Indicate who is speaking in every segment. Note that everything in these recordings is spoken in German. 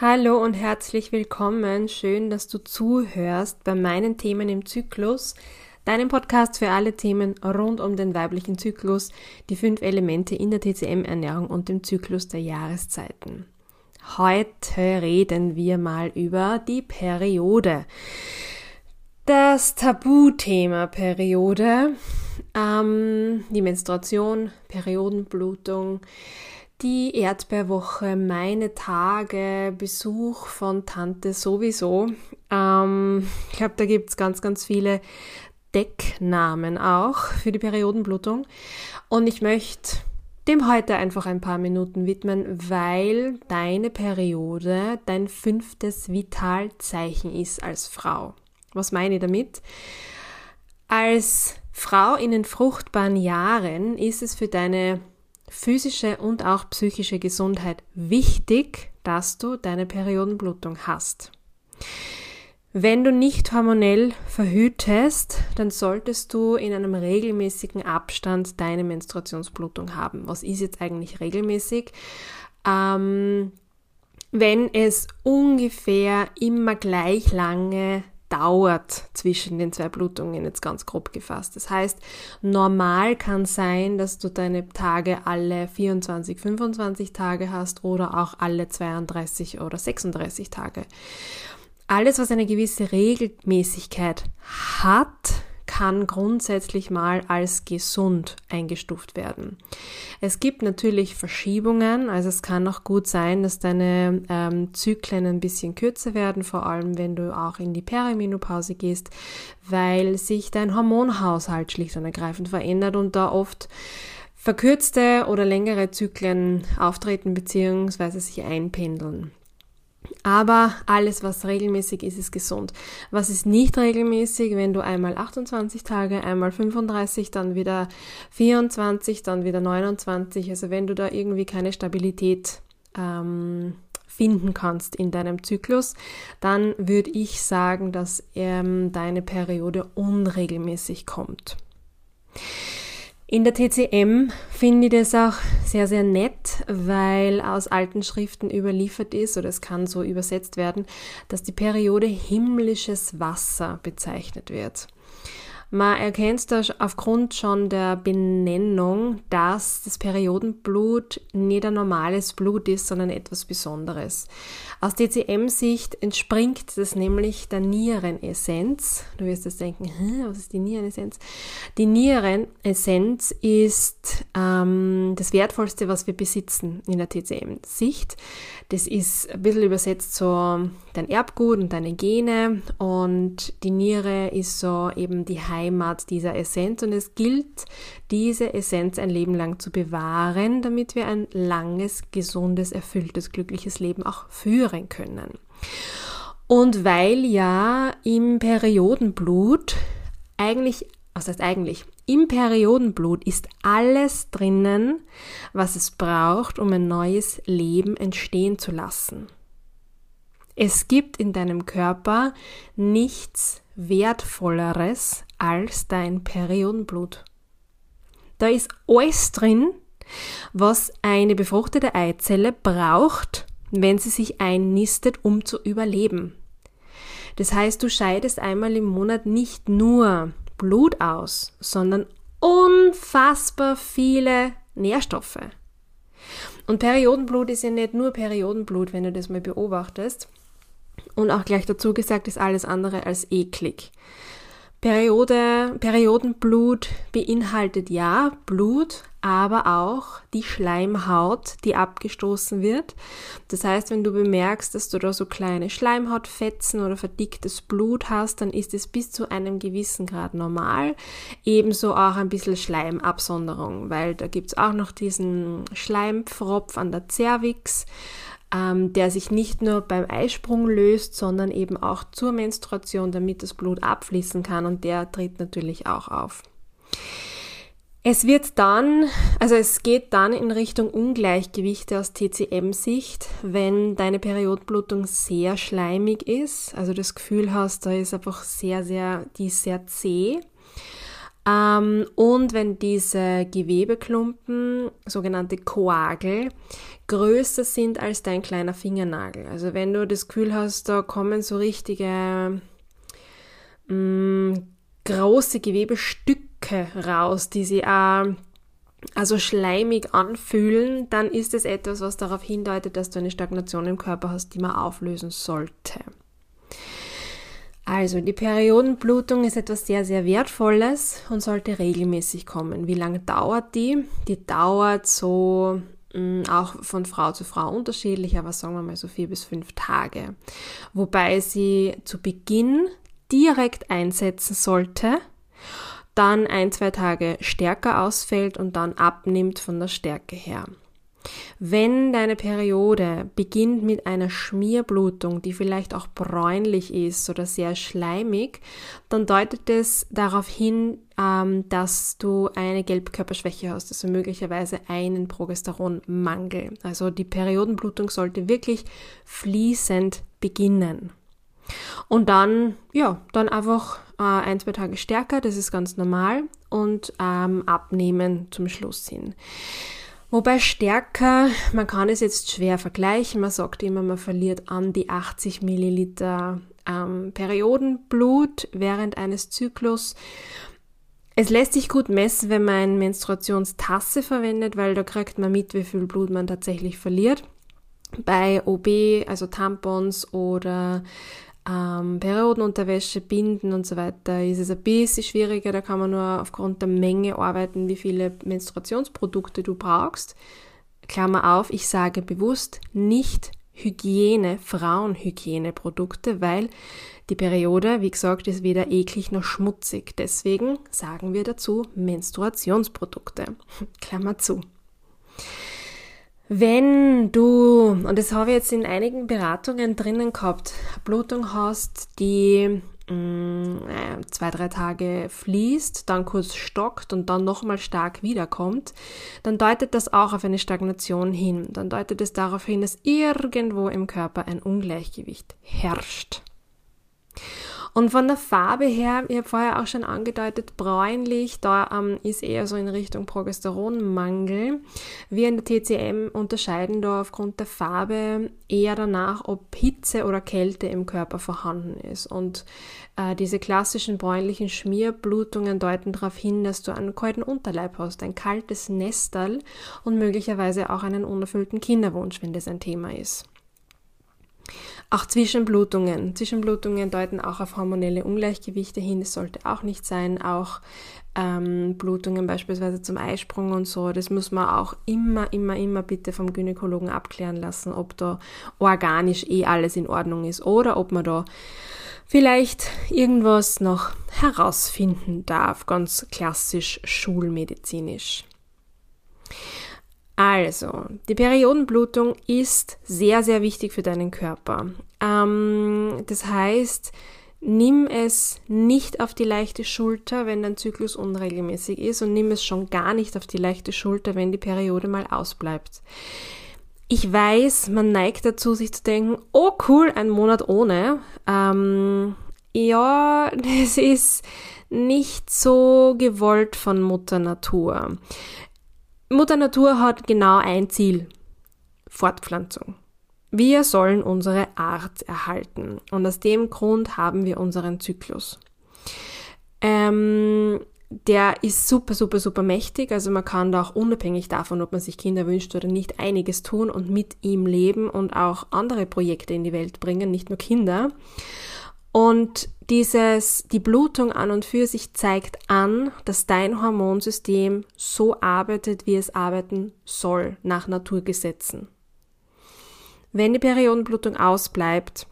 Speaker 1: Hallo und herzlich willkommen. Schön, dass du zuhörst bei meinen Themen im Zyklus, deinem Podcast für alle Themen rund um den weiblichen Zyklus, die fünf Elemente in der TCM-Ernährung und dem Zyklus der Jahreszeiten. Heute reden wir mal über die Periode. Das Tabuthema Periode, ähm, die Menstruation, Periodenblutung, die Erdbeerwoche, meine Tage, Besuch von Tante sowieso. Ähm, ich glaube, da gibt es ganz, ganz viele Decknamen auch für die Periodenblutung. Und ich möchte dem heute einfach ein paar Minuten widmen, weil deine Periode dein fünftes Vitalzeichen ist als Frau. Was meine ich damit? Als Frau in den fruchtbaren Jahren ist es für deine physische und auch psychische Gesundheit wichtig, dass du deine Periodenblutung hast. Wenn du nicht hormonell verhütest, dann solltest du in einem regelmäßigen Abstand deine Menstruationsblutung haben. Was ist jetzt eigentlich regelmäßig? Ähm, wenn es ungefähr immer gleich lange dauert zwischen den zwei Blutungen, jetzt ganz grob gefasst. Das heißt, normal kann sein, dass du deine Tage alle 24, 25 Tage hast oder auch alle 32 oder 36 Tage. Alles, was eine gewisse Regelmäßigkeit hat, kann grundsätzlich mal als gesund eingestuft werden. Es gibt natürlich Verschiebungen, also es kann auch gut sein, dass deine ähm, Zyklen ein bisschen kürzer werden, vor allem wenn du auch in die Perimenopause gehst, weil sich dein Hormonhaushalt schlicht und ergreifend verändert und da oft verkürzte oder längere Zyklen auftreten bzw. sich einpendeln. Aber alles, was regelmäßig ist, ist gesund. Was ist nicht regelmäßig, wenn du einmal 28 Tage, einmal 35, dann wieder 24, dann wieder 29, also wenn du da irgendwie keine Stabilität ähm, finden kannst in deinem Zyklus, dann würde ich sagen, dass ähm, deine Periode unregelmäßig kommt. In der TCM finde ich das auch sehr, sehr nett, weil aus alten Schriften überliefert ist, oder es kann so übersetzt werden, dass die Periode himmlisches Wasser bezeichnet wird. Man erkennt da aufgrund schon der Benennung, dass das Periodenblut nicht ein normales Blut ist, sondern etwas Besonderes. Aus DCM-Sicht entspringt das nämlich der Nierenessenz. Du wirst jetzt denken, was ist die Nierenessenz? Die Nierenessenz ist ähm, das Wertvollste, was wir besitzen in der TCM-Sicht. Das ist ein bisschen übersetzt so dein Erbgut und deine Gene und die Niere ist so eben die Heimat dieser Essenz und es gilt, diese Essenz ein Leben lang zu bewahren, damit wir ein langes, gesundes, erfülltes, glückliches Leben auch führen können. Und weil ja im Periodenblut eigentlich, was heißt eigentlich, im Periodenblut ist alles drinnen, was es braucht, um ein neues Leben entstehen zu lassen. Es gibt in deinem Körper nichts Wertvolleres als dein Periodenblut. Da ist alles drin, was eine befruchtete Eizelle braucht, wenn sie sich einnistet, um zu überleben. Das heißt, du scheidest einmal im Monat nicht nur Blut aus, sondern unfassbar viele Nährstoffe. Und Periodenblut ist ja nicht nur Periodenblut, wenn du das mal beobachtest. Und auch gleich dazu gesagt ist alles andere als eklig. Periode, Periodenblut beinhaltet ja Blut, aber auch die Schleimhaut, die abgestoßen wird. Das heißt, wenn du bemerkst, dass du da so kleine Schleimhautfetzen oder verdicktes Blut hast, dann ist es bis zu einem gewissen Grad normal. Ebenso auch ein bisschen Schleimabsonderung, weil da gibt's auch noch diesen Schleimpfropf an der Cervix ähm, der sich nicht nur beim Eisprung löst, sondern eben auch zur Menstruation, damit das Blut abfließen kann und der tritt natürlich auch auf. Es wird dann, also es geht dann in Richtung Ungleichgewichte aus TCM-Sicht, wenn deine Periodblutung sehr schleimig ist, also das Gefühl hast, da ist einfach sehr, sehr, die ist sehr zäh. Ähm, und wenn diese Gewebeklumpen, sogenannte Koagel, größer sind als dein kleiner Fingernagel. Also wenn du das Gefühl hast, da kommen so richtige mh, mm, große Gewebestücke raus, die sie auch also schleimig anfühlen, dann ist es etwas, was darauf hindeutet, dass du eine Stagnation im Körper hast, die man auflösen sollte. Also, die Periodenblutung ist etwas sehr, sehr Wertvolles und sollte regelmäßig kommen. Wie lange dauert die? Die dauert so mm, auch von Frau zu Frau unterschiedlich, aber sagen wir mal so vier bis fünf Tage. Wobei sie zu Beginn direkt einsetzen sollte, dann ein, zwei Tage stärker ausfällt und dann abnimmt von der Stärke her. Wenn deine Periode beginnt mit einer Schmierblutung, die vielleicht auch bräunlich ist oder sehr schleimig, dann deutet es darauf hin, ähm, dass du eine Gelbkörperschwäche hast, also möglicherweise einen Progesteronmangel. Also die Periodenblutung sollte wirklich fließend beginnen. Und dann, ja, dann einfach äh, ein, zwei Tage stärker, das ist ganz normal, und ähm, abnehmen zum Schluss hin. Wobei stärker, man kann es jetzt schwer vergleichen, man sagt immer, man verliert an die 80 Milliliter ähm, Periodenblut während eines Zyklus. Es lässt sich gut messen, wenn man Menstruationstasse verwendet, weil da kriegt man mit, wie viel Blut man tatsächlich verliert. Bei OB, also Tampons oder ähm, Periodenunterwäsche, Binden und so weiter ist es ein bisschen schwieriger. Da kann man nur aufgrund der Menge arbeiten, wie viele Menstruationsprodukte du brauchst. Klammer auf, ich sage bewusst nicht Hygiene, Frauenhygieneprodukte, weil die Periode, wie gesagt, ist weder eklig noch schmutzig. Deswegen sagen wir dazu Menstruationsprodukte. Klammer zu. Wenn du, und das habe ich jetzt in einigen Beratungen drinnen gehabt, Blutung hast, die mh, mm, äh, zwei, drei Tage fließt, dann kurz stockt und dann nochmal stark wiederkommt, dann deutet das auch auf eine Stagnation hin. Dann deutet es darauf hin, dass irgendwo im Körper ein Ungleichgewicht herrscht. Und von der Farbe her, ich habe vorher auch schon angedeutet, bräunlich, da ähm, ist eher so in Richtung Progesteronmangel. Wir in der TCM unterscheiden da aufgrund der Farbe eher danach, ob Hitze oder Kälte im Körper vorhanden ist. Und äh, diese klassischen bräunlichen Schmierblutungen deuten darauf hin, dass du einen kalten Unterleib hast, ein kaltes Nestal und möglicherweise auch einen unerfüllten Kinderwunsch, wenn das ein Thema ist. Auch Zwischenblutungen. Zwischenblutungen deuten auch auf hormonelle Ungleichgewichte hin. Das sollte auch nicht sein. Auch ähm, Blutungen beispielsweise zum Eisprung und so. Das muss man auch immer, immer, immer bitte vom Gynäkologen abklären lassen, ob da organisch eh alles in Ordnung ist oder ob man da vielleicht irgendwas noch herausfinden darf, ganz klassisch schulmedizinisch. Also, die Periodenblutung ist sehr, sehr wichtig für deinen Körper. Ähm, das heißt, nimm es nicht auf die leichte Schulter, wenn dein Zyklus unregelmäßig ist und nimm es schon gar nicht auf die leichte Schulter, wenn die Periode mal ausbleibt. Ich weiß, man neigt dazu, sich zu denken, oh cool, ein Monat ohne. Ähm, ja, das ist nicht so gewollt von Mutter Natur. Mutter Natur hat genau ein Ziel. Fortpflanzung. Wir sollen unsere Art erhalten. Und aus dem Grund haben wir unseren Zyklus. Ähm, der ist super, super, super mächtig. Also man kann da auch unabhängig davon, ob man sich Kinder wünscht oder nicht, einiges tun und mit ihm leben und auch andere Projekte in die Welt bringen, nicht nur Kinder. Und dieses, die Blutung an und für sich zeigt an, dass dein Hormonsystem so arbeitet, wie es arbeiten soll, nach Naturgesetzen. Wenn die Periodenblutung ausbleibt,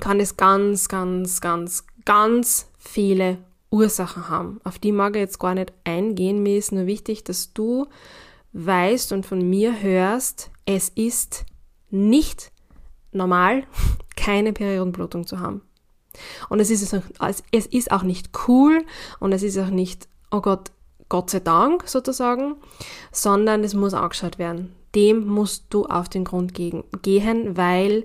Speaker 1: kann es ganz, ganz, ganz, ganz viele Ursachen haben. Auf die mag ich jetzt gar nicht eingehen. Mir ist nur wichtig, dass du weißt und von mir hörst, es ist nicht normal, keine Periodenblutung zu haben. Und es ist, es ist auch nicht cool und es ist auch nicht, oh Gott, Gott sei Dank sozusagen, sondern es muss angeschaut werden. Dem musst du auf den Grund gehen, weil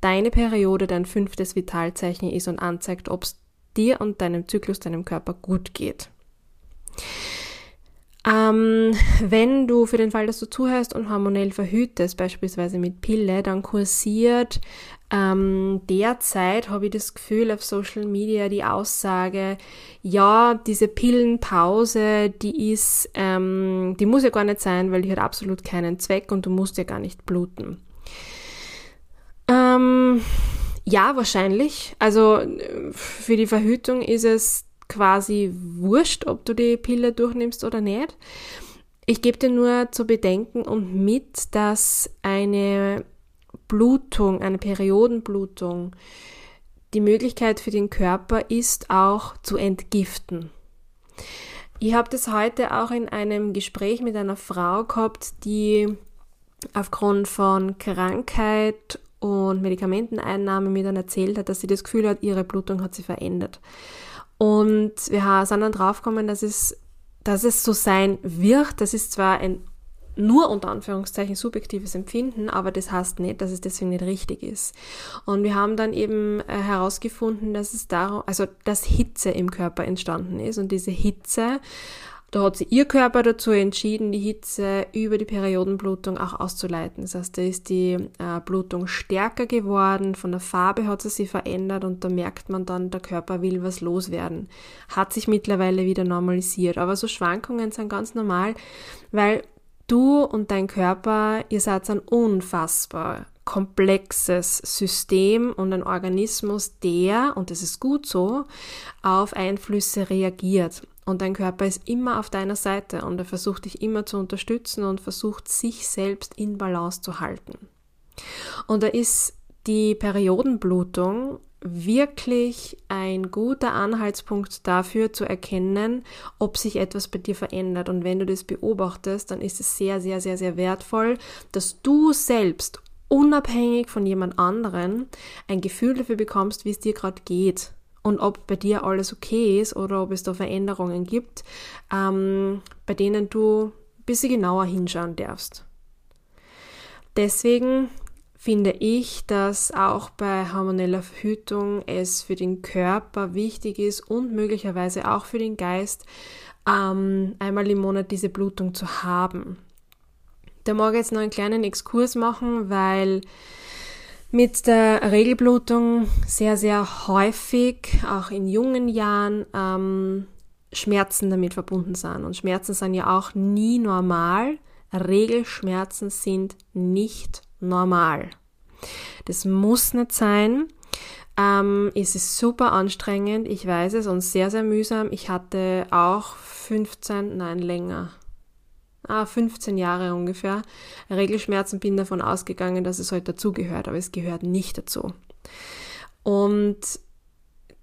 Speaker 1: deine Periode dein fünftes Vitalzeichen ist und anzeigt, ob es dir und deinem Zyklus, deinem Körper gut geht. Ähm, wenn du für den Fall, dass du zuhörst und hormonell verhütest, beispielsweise mit Pille, dann kursiert ähm, derzeit, habe ich das Gefühl, auf Social Media die Aussage, ja, diese Pillenpause, die ist, ähm, die muss ja gar nicht sein, weil die hat absolut keinen Zweck und du musst ja gar nicht bluten. Ähm, ja, wahrscheinlich. Also für die Verhütung ist es quasi wurscht, ob du die Pille durchnimmst oder nicht. Ich gebe dir nur zu bedenken und mit, dass eine Blutung, eine Periodenblutung, die Möglichkeit für den Körper ist auch zu entgiften. Ich habe das heute auch in einem Gespräch mit einer Frau gehabt, die aufgrund von Krankheit und Medikamenteneinnahme mir dann erzählt hat, dass sie das Gefühl hat, ihre Blutung hat sich verändert. Und wir sind dann draufgekommen, dass es, dass es so sein wird. Das ist zwar ein nur unter Anführungszeichen subjektives Empfinden, aber das heißt nicht, dass es deswegen nicht richtig ist. Und wir haben dann eben äh, herausgefunden, dass es darum, also dass Hitze im Körper entstanden ist und diese Hitze da hat sich ihr Körper dazu entschieden, die Hitze über die Periodenblutung auch auszuleiten. Das heißt, da ist die äh, Blutung stärker geworden, von der Farbe hat sie sich verändert und da merkt man dann, der Körper will was loswerden. Hat sich mittlerweile wieder normalisiert. Aber so Schwankungen sind ganz normal, weil du und dein Körper, ihr seid ein unfassbar komplexes System und ein Organismus, der, und das ist gut so, auf Einflüsse reagiert. Und dein Körper ist immer auf deiner Seite und er versucht dich immer zu unterstützen und versucht sich selbst in Balance zu halten. Und da ist die Periodenblutung wirklich ein guter Anhaltspunkt dafür zu erkennen, ob sich etwas bei dir verändert. Und wenn du das beobachtest, dann ist es sehr, sehr, sehr, sehr wertvoll, dass du selbst unabhängig von jemand anderen ein Gefühl dafür bekommst, wie es dir gerade geht und ob bei dir alles okay ist oder ob es da Veränderungen gibt, ähm, bei denen du ein bisschen genauer hinschauen darfst. Deswegen finde ich, dass auch bei hormoneller Verhütung es für den Körper wichtig ist und möglicherweise auch für den Geist, ähm, einmal im Monat diese Blutung zu haben. Da mag ich jetzt noch einen kleinen Exkurs machen, weil mit der Regelblutung sehr, sehr häufig, auch in jungen Jahren, ähm, Schmerzen damit verbunden sind. Und Schmerzen sind ja auch nie normal. Regelschmerzen sind nicht normal. Das muss nicht sein. Ähm, es ist super anstrengend, ich weiß es, und sehr, sehr mühsam. Ich hatte auch 15, nein, länger, ah, 15 Jahre ungefähr, Regelschmerzen, bin davon ausgegangen, dass es heute halt dazugehört, aber es gehört nicht dazu. Und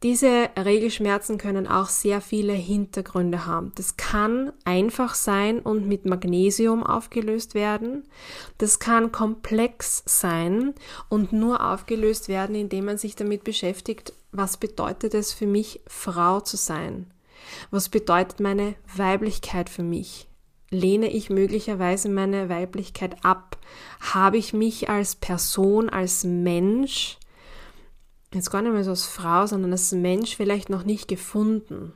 Speaker 1: diese Regelschmerzen können auch sehr viele Hintergründe haben. Das kann einfach sein und mit Magnesium aufgelöst werden. Das kann komplex sein und nur aufgelöst werden, indem man sich damit beschäftigt, was bedeutet es für mich, Frau zu sein? Was bedeutet meine Weiblichkeit für mich? lehne ich möglicherweise meine Weiblichkeit ab? Habe ich mich als Person, als Mensch, jetzt gar nicht mehr so als Frau, sondern als Mensch vielleicht noch nicht gefunden?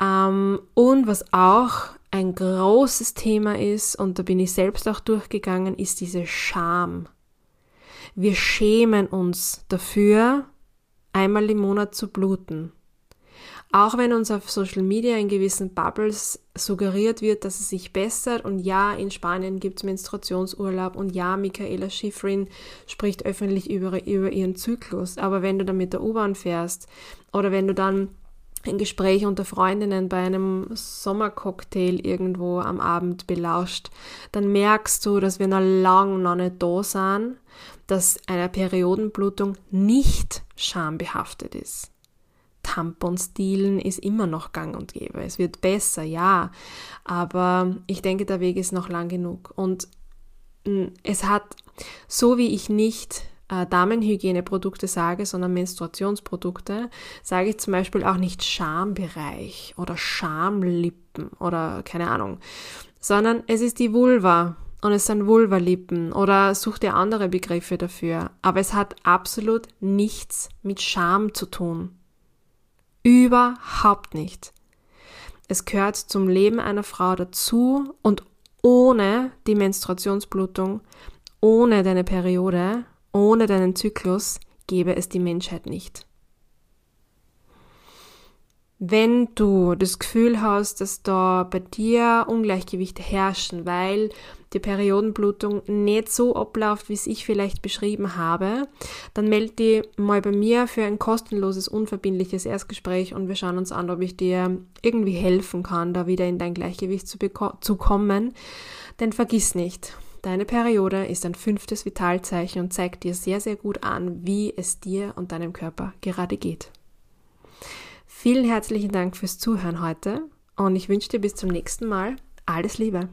Speaker 1: Ähm, und was auch ein großes Thema ist, und da bin ich selbst auch durchgegangen, ist diese Scham. Wir schämen uns dafür, einmal im Monat zu bluten. Auch wenn uns auf Social Media in gewissen Bubbles suggeriert wird, dass es sich bessert und ja, in Spanien gibt es Menstruationsurlaub und ja, Michaela Schifrin spricht öffentlich über, über ihren Zyklus. Aber wenn du dann mit der U-Bahn fährst oder wenn du dann ein Gespräch unter Freundinnen bei einem Sommercocktail irgendwo am Abend belauscht, dann merkst du, dass wir noch lang noch nicht da sind, dass eine Periodenblutung nicht schambehaftet ist. Tamponstilen ist immer noch gang und gäbe. Es wird besser, ja, aber ich denke, der Weg ist noch lang genug. Und mm, es hat, so wie ich nicht äh, Damenhygieneprodukte sage, sondern Menstruationsprodukte, sage ich zum Beispiel auch nicht Schambereich oder Schamlippen oder keine Ahnung, sondern es ist die Vulva und es sind Vulvalippen oder such dir andere Begriffe dafür. Aber es hat absolut nichts mit Scham zu tun. Überhaupt nicht. Es gehört zum Leben einer Frau dazu und ohne die Menstruationsblutung, ohne deine Periode, ohne deinen Zyklus gäbe es die Menschheit nicht. Wenn du das Gefühl hast, dass da bei dir Ungleichgewichte herrschen, weil die Periodenblutung nicht so abläuft, wie es ich vielleicht beschrieben habe, dann melde dich mal bei mir für ein kostenloses, unverbindliches Erstgespräch und wir schauen uns an, ob ich dir irgendwie helfen kann, da wieder in dein Gleichgewicht zu, zu kommen. Denn vergiss nicht, deine Periode ist ein fünftes Vitalzeichen und zeigt dir sehr, sehr gut an, wie es dir und deinem Körper gerade geht. Vielen herzlichen Dank fürs Zuhören heute und ich wünsche dir bis zum nächsten Mal alles Liebe.